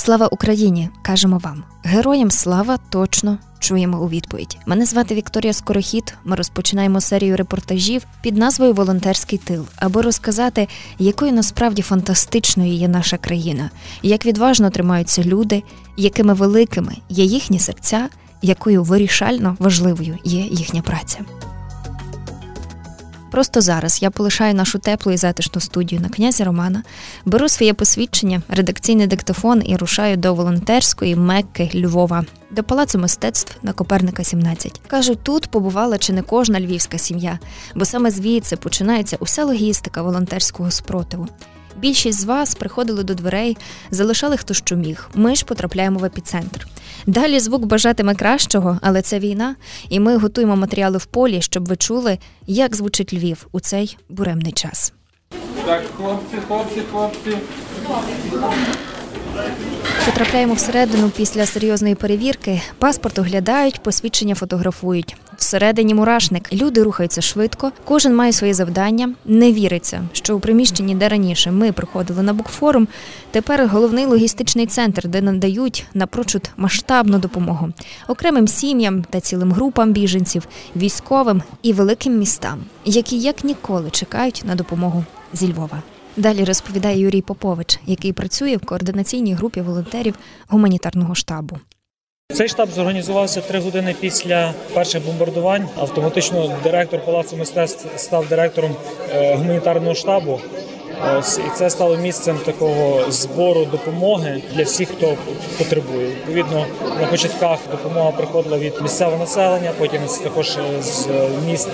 Слава Україні! кажемо вам. Героям слава точно чуємо у відповідь. Мене звати Вікторія Скорохід. Ми розпочинаємо серію репортажів під назвою Волонтерський тил, аби розказати, якою насправді фантастичною є наша країна, як відважно тримаються люди, якими великими є їхні серця, якою вирішально важливою є їхня праця. Просто зараз я полишаю нашу теплу і затишну студію на князя Романа, беру своє посвідчення, редакційний диктофон і рушаю до волонтерської Мекки Львова, до палацу мистецтв на Коперника 17. Кажуть, тут побувала чи не кожна львівська сім'я, бо саме звідси починається уся логістика волонтерського спротиву. Більшість з вас приходили до дверей, залишали хто що міг. Ми ж потрапляємо в епіцентр. Далі звук бажатиме кращого, але це війна, і ми готуємо матеріали в полі, щоб ви чули, як звучить Львів у цей буремний час. Так, хлопці, хлопці, хлопці. Потрапляємо всередину після серйозної перевірки. Паспорт оглядають, посвідчення фотографують. Всередині мурашник. Люди рухаються швидко, кожен має своє завдання. Не віриться, що у приміщенні, де раніше ми приходили на букфорум, тепер головний логістичний центр, де надають напрочуд масштабну допомогу окремим сім'ям та цілим групам біженців, військовим і великим містам, які як ніколи чекають на допомогу зі Львова. Далі розповідає Юрій Попович, який працює в координаційній групі волонтерів гуманітарного штабу. Цей штаб зорганізувався три години після перших бомбардувань. Автоматично директор палацу мистецтв став директором е, гуманітарного штабу. Ось і це стало місцем такого збору допомоги для всіх, хто потребує. Відповідно, на початках допомога приходила від місцевого населення, потім також з міст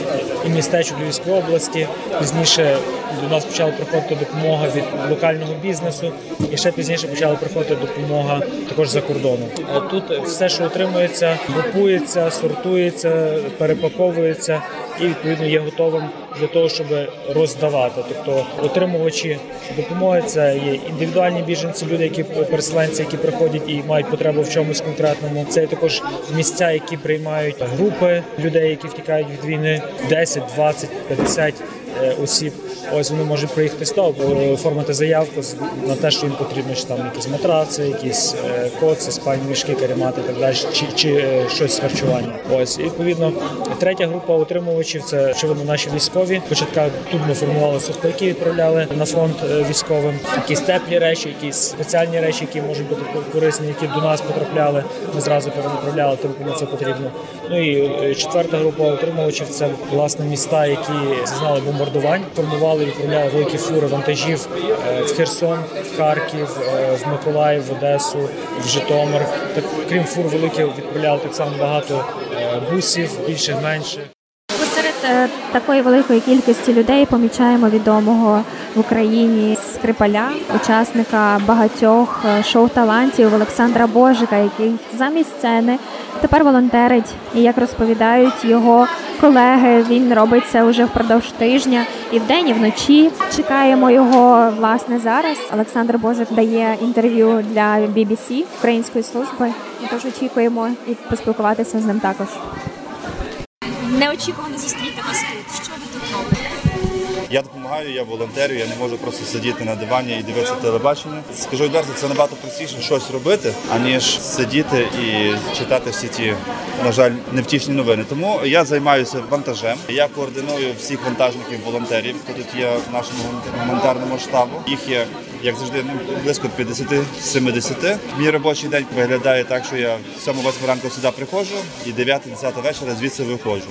і містечок Львівської області. Пізніше до нас почала приходити допомога від локального бізнесу, і ще пізніше почала приходити допомога також за кордоном. Тут все, що отримується, групується, сортується, перепаковується і відповідно є готовим для того, щоб роздавати. Тобто отримувачі допомоги це є індивідуальні біженці, люди, які переселенці, які приходять і мають потребу в чомусь конкретному. Це також місця, які приймають групи людей, які втікають від війни 10, 20, 50 осіб. Ось вони можуть приїхати того, оформити заявку на те, що їм потрібно чи там якісь матраци, якісь е, коци, спальні мішки, каремати, так далі, чи чи е, щось з харчування. Ось і відповідно третя група отримувачів це очевидно наші військові. Початка тут ми формували сухпайки, відправляли на фронт е, військовим. Якісь теплі речі, якісь спеціальні речі, які можуть бути корисні, які до нас потрапляли. Ми зразу перенаправляли, тим кому це потрібно. Ну і четверта група отримувачів це власне міста, які зазнали бомбардувань, формували і відправляли великі фури вантажів е, в Херсон, в Харків, е, в Миколаїв, в Одесу, в Житомир. Так крім фур великих відправляли так само багато е, бусів, більших, менших. Серед такої великої кількості людей помічаємо відомого в Україні скрипаля, учасника багатьох шоу талантів Олександра Божика, який замість сцени тепер волонтерить. І як розповідають його колеги, він робить це вже впродовж тижня і вдень, і вночі. Чекаємо його власне зараз. Олександр Божик дає інтерв'ю для BBC української служби. Тож очікуємо і поспілкуватися з ним також. Неочікувано зустріти вас тут. Що ви тут робите? Я допомагаю, я волонтерю, я не можу просто сидіти на дивані і дивитися телебачення. Скажу відверто, це набагато простіше щось робити, аніж сидіти і читати всі ті, на жаль, невтішні новини. Тому я займаюся вантажем. Я координую всіх вантажників волонтерів, хто тут є в нашому гуманітарному штабу. Їх є як завжди, близько 50-70. Мій робочий день виглядає так, що я 7-8 ранку сюди приходжу і 9-10 вечора звідси виходжу.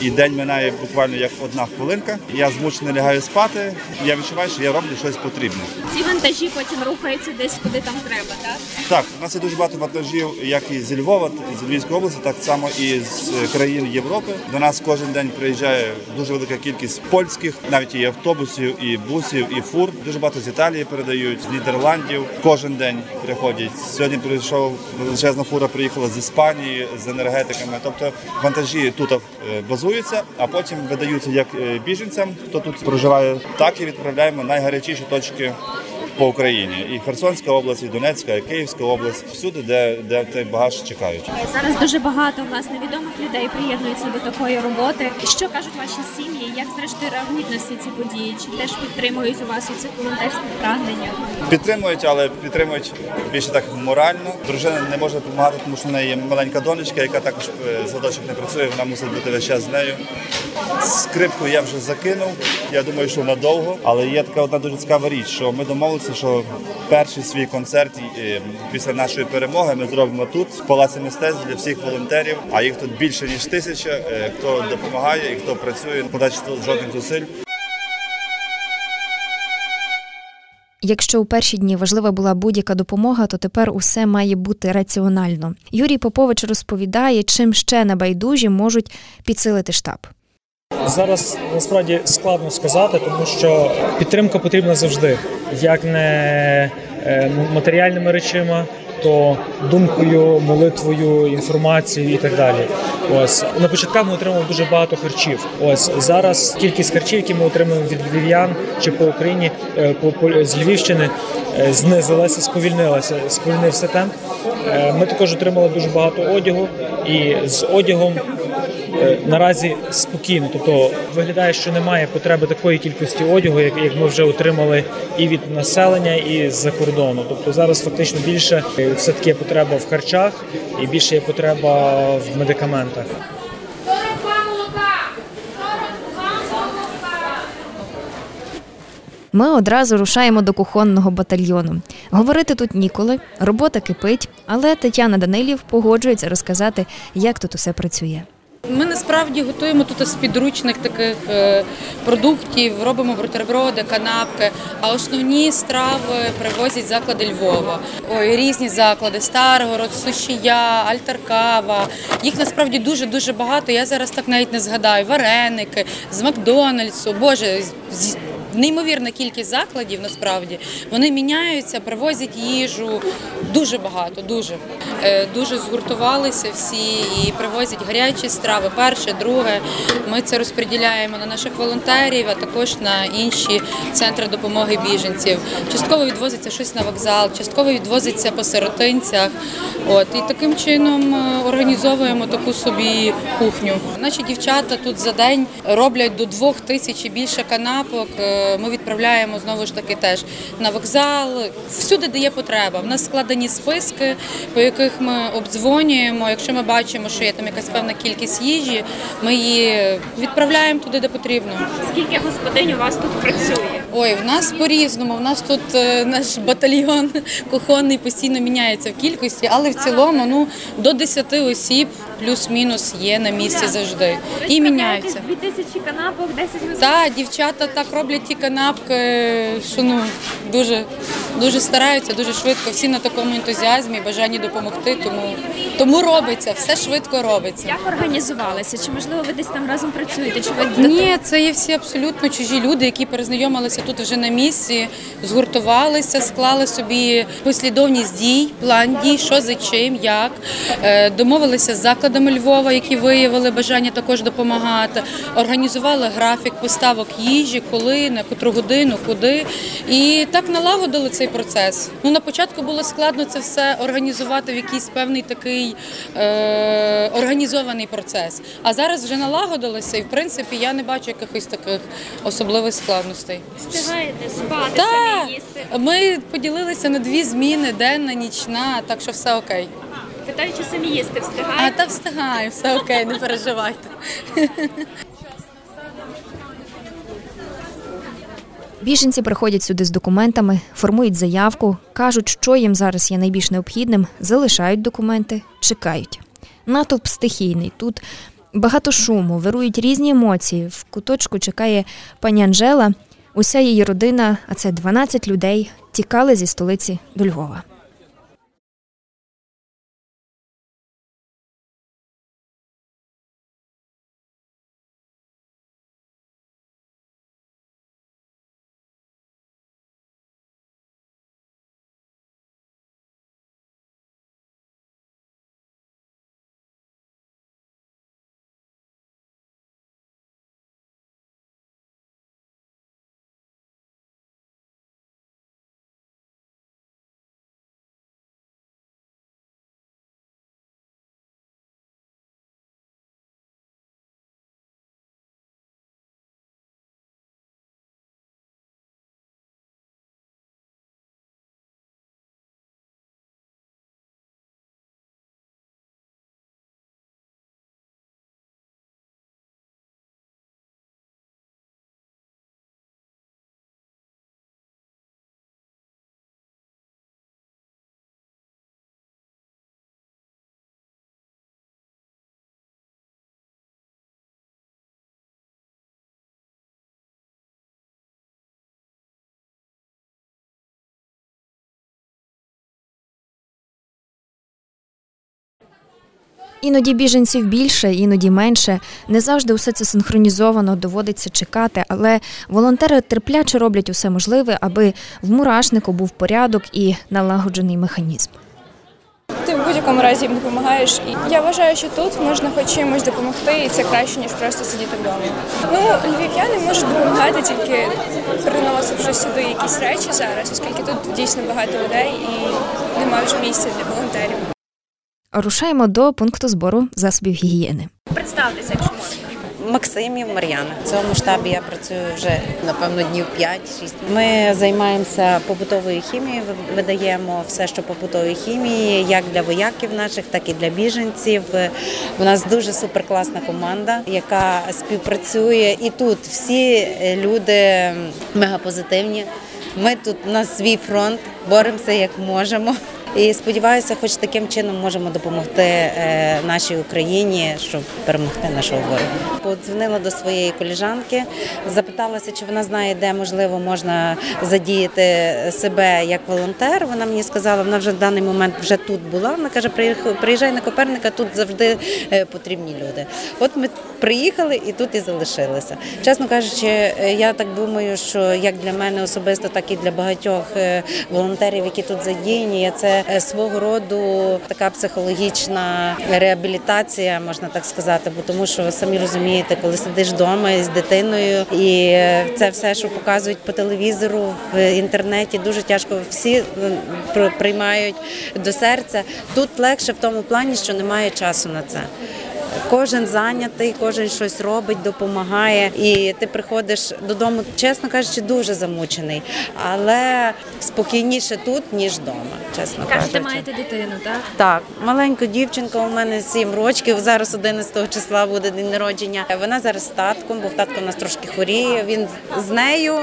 І день минає буквально як одна хвилинка. Я змучений лягаю спати. Я відчуваю, що я роблю щось потрібне. Ці вантажі потім рухаються десь куди там треба, так? Так, у нас є дуже багато вантажів, як і зі Львова, з Львівської області, так само і з країн Європи. До нас кожен день приїжджає дуже велика кількість польських, навіть і автобусів, і бусів, і фур. Дуже багато з Італії передають, з Нідерландів. Кожен день приходять. Сьогодні прийшов величезна фура, приїхала з Іспанії з енергетиками. Тобто вантажі тут е, базуються, а потім видаються як е, біженцям, хто тут проживає, так і відправляємо найгарячіші точки по Україні. І Херсонська область, і Донецька, і Київська область. Всюди, де, де цей багаж чекають. Зараз дуже багато власне відомих людей приєднуються до такої роботи. Що кажуть ваші сім'ї? Як зрештою реагують на всі ці події? Чи теж підтримують у вас у цих волонтерських прагненнях? Підтримують, але підтримують більше так морально. Дружина не може допомагати, тому що в неї є маленька донечка, яка також е, з садочок не працює. Вона мусить бути весь час з нею. Скрипку я вже закинув. Я думаю, що надовго. Але є така одна дуже цікава річ, що ми домовилися, що перший свій концерт е, після нашої перемоги ми зробимо тут, в палаці мистецтв для всіх волонтерів. А їх тут більше ніж тисяча. е, Хто допомагає і хто працює, не подач жодних зусиль. Якщо у перші дні важлива була будь-яка допомога, то тепер усе має бути раціонально. Юрій Попович розповідає, чим ще небайдужі можуть підсилити штаб. Зараз насправді складно сказати, тому що підтримка потрібна завжди, як не е, матеріальними речима, то думкою, молитвою, інформацією і так далі. Ось на початках ми отримали дуже багато харчів. Ось зараз кількість харчів, які ми отримуємо від львів'ян чи по Україні, е, по, по з Львівщини, е, знизилася, сповільнилася, сповільнився темп. Ми також отримали дуже багато одягу, і з одягом наразі спокійно. Тобто виглядає, що немає потреби такої кількості одягу, як, як ми вже отримали і від населення, і з-за кордону. Тобто зараз фактично більше е, все таки є потреба в харчах і більше є потреба в медикаментах. Ми одразу рушаємо до кухонного батальйону. Говорити тут ніколи, робота кипить, але Тетяна Данилів погоджується розказати, як тут усе працює. Ми насправді готуємо тут з підручних таких е, продуктів, робимо бутерброди, канапки. А основні страви привозять заклади Львова. Ой, різні заклади: Старгород, Сушія, Альтаркава. Їх насправді дуже дуже багато. Я зараз так навіть не згадаю. Вареники з Макдональдсу. Боже, неймовірна кількість закладів. Насправді вони міняються, привозять їжу. Дуже багато, дуже Е, дуже згуртувалися всі і привозять гарячі страви. Перше, друге. Ми це розподіляємо на наших волонтерів, а також на інші центри допомоги біженців. Частково відвозиться щось на вокзал, частково відвозиться по сиротинцях. От і таким чином е, організовуємо таку собі кухню. Наші дівчата тут за день роблять до двох тисяч і більше канапок. Ми відправляємо знову ж таки теж на вокзал, всюди, де є потреба. В нас складені списки, по яких ми обдзвонюємо. Якщо ми бачимо, що є там якась певна кількість їжі, ми її відправляємо туди, де потрібно. Скільки господинь у вас тут працює? Ой, в нас по-різному. В нас тут е, наш батальйон кухонний постійно міняється в кількості, але в цілому ну до 10 осіб плюс-мінус є на місці завжди. І міняються. Дві тисячі канапок, 10 разів. Та дівчата так роблять ті канапки, що ну дуже дуже стараються, дуже швидко. Всі на такому ентузіазмі, бажанні допомогти. Тому тому робиться, все швидко робиться. Як організувалися? Чи можливо ви десь там разом працюєте? Чи ви Ні, це є всі абсолютно чужі люди, які перезнайомилися тут вже на місці, згуртувалися, склали собі послідовність дій, план дій, що за чим, як Е, домовилися з закладами Львова, які виявили бажання також допомагати. Організували графік поставок їжі, коли, на котру годину, куди. І так налагодили цей процес. Ну на початку було складно це все організувати в якийсь певний такий е, організований процес. А зараз вже налагодилося, і в принципі я не бачу якихось таких особливих складностей. встигаєте спати, Та, самі їсти? ми поділилися на дві зміни: денна, нічна, так що все окей. Питаю, чи самі їсти А та встигаю, все окей, не переживайте. Біженці приходять сюди з документами, формують заявку, кажуть, що їм зараз є найбільш необхідним, залишають документи, чекають. Натовп стихійний. Тут багато шуму, вирують різні емоції. В куточку чекає пані Анжела. Уся її родина, а це 12 людей, тікали зі столиці до Львова. Іноді біженців більше, іноді менше. Не завжди усе це синхронізовано, доводиться чекати, але волонтери терпляче роблять усе можливе, аби в мурашнику був порядок і налагоджений механізм. Ти в будь-якому разі їм допомагаєш. І я вважаю, що тут можна хоч чимось допомогти, і це краще, ніж просто сидіти вдома. Ну, львів'яни можуть допомагати тільки приносивши сюди якісь речі зараз, оскільки тут дійсно багато людей і немає вже місця для волонтерів. Рушаємо до пункту збору засобів гігієни. Представтеся, якщо можна. Максимів Мар'яна. В цьому штабі я працюю вже напевно днів 5-6. Ми займаємося побутовою хімією, видаємо все, що побутової хімії, як для вояків наших, так і для біженців. У нас дуже суперкласна команда, яка співпрацює. І тут всі люди мегапозитивні. Ми тут на свій фронт боремося як можемо. І сподіваюся, хоч таким чином можемо допомогти е, нашій Україні, щоб перемогти нашого ворога. Подзвонила до своєї коліжанки, запиталася, чи вона знає, де можливо можна задіяти себе як волонтер. Вона мені сказала, вона вже в даний момент вже тут була. Вона каже, приїжджай на Коперника, тут завжди е, потрібні люди. От ми приїхали і тут і залишилися. Чесно кажучи, е, я так думаю, що як для мене особисто, так і для багатьох волонтерів, які тут задіяні, це Е, свого роду така психологічна реабілітація, можна так сказати, бо тому що самі розумієте, коли сидиш вдома з дитиною, і це все, що показують по телевізору в інтернеті, дуже тяжко всі приймають до серця. Тут легше в тому плані, що немає часу на це. Кожен зайнятий, кожен щось робить, допомагає. І ти приходиш додому, чесно кажучи, дуже замучений, але спокійніше тут, ніж вдома. Чесно Кажете, кажучи. маєте дитину, так? Так, маленька дівчинка у мене 7 років. Зараз 11 числа буде день народження. Вона зараз з татком, бо в татко у нас трошки хворіє. Він з нею,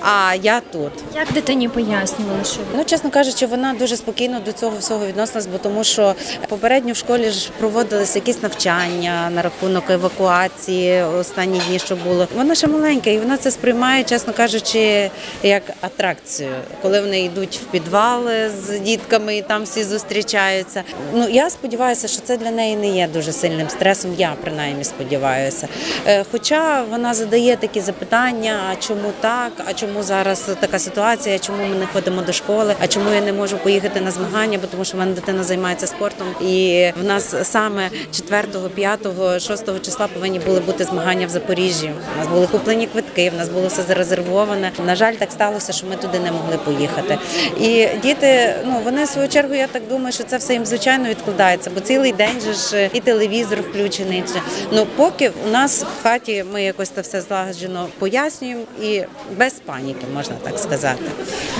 а я тут. Як дитині пояснювали, що Ну, чесно кажучи, вона дуже спокійно до цього всього відносилась, бо тому що попередньо в школі ж проводилися якісь навчання на рахунок евакуації останні дні, що було. Вона ще маленька, і вона це сприймає, чесно кажучи, як атракцію, коли вони йдуть в підвали з дітками і там всі зустрічаються. Ну я сподіваюся, що це для неї не є дуже сильним стресом. Я принаймні сподіваюся. Е, хоча вона задає такі запитання: а чому так? А чому зараз така ситуація? Чому ми не ходимо до школи? А чому я не можу поїхати на змагання? Бо тому що в мене дитина займається спортом, і в нас саме 4, 5, 6 числа повинні були бути змагання в Запоріжжі. У нас були куплені квитки, в нас було все зарезервоване. На жаль, так сталося, що ми туди не могли поїхати. І діти, ну вони в свою чергу, я так думаю, що це все їм звичайно відкладається, бо цілий день же ж і телевізор включений. Ну поки у нас в хаті ми якось це все злагоджено пояснюємо і без паніки, можна так сказати.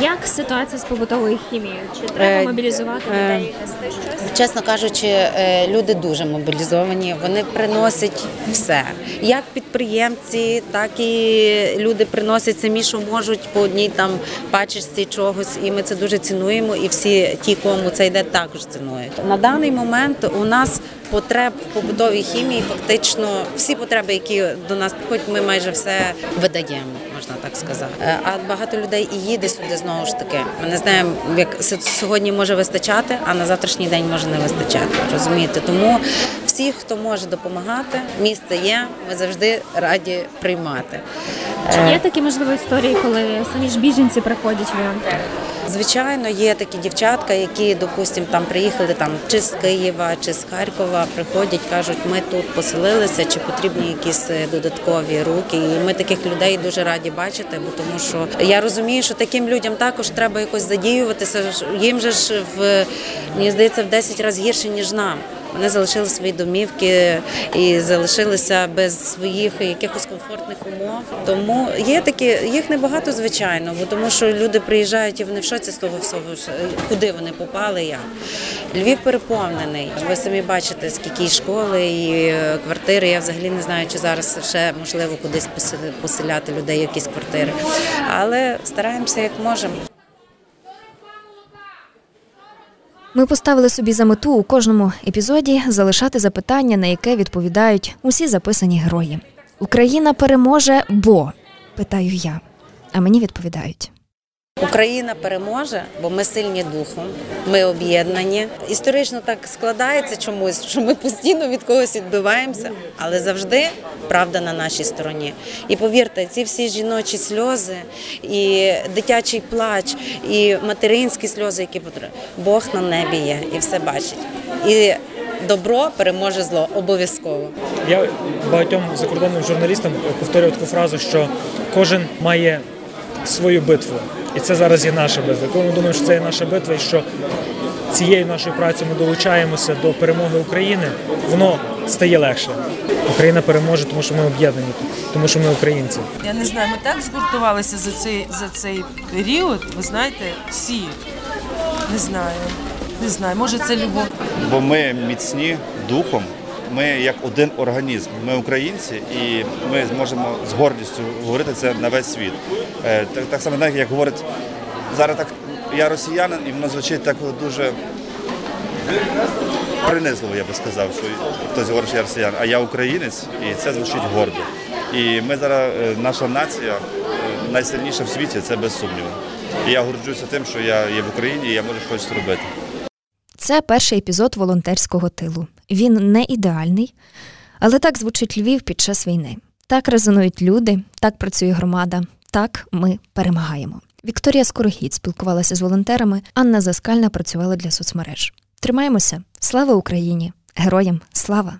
як ситуація з побутовою хімією? Чи треба Е, мобілізувати е, людей щось? Чесно кажучи, е, люди дуже мобілізовані. Вони приносять все. Як підприємці, так і люди приносять самі, що можуть по одній там пачечці чогось, і ми це дуже цінуємо. І всі ті, кому це йде, також цінують. На даний момент у нас потреб в побутовій хімії фактично всі потреби, які до нас приходять, ми майже все видаємо, можна так сказати. Е, А багато людей і їде сюди знову ж таки. Ми не знаємо, як сьогодні може вистачати, а на завтрашній день може не вистачати. Розумієте? Тому всі, хто може допомагати, місце є. Ми завжди раді приймати. Чи Е, є такі можливі історії, коли самі ж біженці приходять волонтери? Звичайно, є такі дівчатка, які, допустимо, там приїхали там чи з Києва, чи з Харкова, приходять, кажуть, ми тут поселилися, чи потрібні якісь е, додаткові руки. І ми таких людей дуже раді бачити, бо тому що я розумію, що таким людям також треба якось задіюватися. Їм же ж в мені здається в 10 разів гірше ніж нам. Вони залишили свої домівки і залишилися без своїх якихось комфортних умов. Тому є такі, їх небагато, звичайно, бо тому що люди приїжджають і вони в шоці з того всього, куди вони попали. Як Львів переповнений. Ви самі бачите, скільки і школи і е, квартири. Я взагалі не знаю, чи зараз ще можливо кудись поселяти людей, якісь квартири. Але стараємося як можемо. Ми поставили собі за мету у кожному епізоді залишати запитання, на яке відповідають усі записані герої. Україна переможе, бо питаю я. А мені відповідають. Україна переможе, бо ми сильні духом, ми об'єднані. Історично так складається чомусь, що ми постійно від когось відбиваємося, але завжди правда на нашій стороні. І повірте, ці всі жіночі сльози, і дитячий плач, і материнські сльози, які потрібні, Бог на небі є і все бачить. І добро переможе зло обов'язково. Я багатьом закордонним журналістам повторюю таку фразу, що кожен має свою битву. І це зараз є наша битва. Ми думаємо, що це є наша битва, і що цією нашою працею ми долучаємося до перемоги України, воно стає легше. Україна переможе, тому що ми об'єднані, тому що ми українці. Я не знаю, ми так згуртувалися за цей за цей період. Ви знаєте, всі не знаю, не знаю. Може, це любов. Бо ми міцні духом, ми як один організм. Ми українці, і ми зможемо з гордістю говорити це на весь світ. Е, Так, так само, як говорить зараз так. Я росіянин, і воно звучить так дуже принизливо, я би сказав, що хтось говорить, що я росіян, а я українець, і це звучить гордо. І ми зараз, е, наша нація е, найсильніша в світі, це без сумніву. І я горджуся тим, що я є в Україні і я можу щось робити. Це перший епізод волонтерського тилу. Він не ідеальний, але так звучить Львів під час війни. Так резонують люди, так працює громада, так ми перемагаємо. Вікторія Скорохід спілкувалася з волонтерами. Анна Заскальна працювала для соцмереж. Тримаємося! Слава Україні! Героям слава!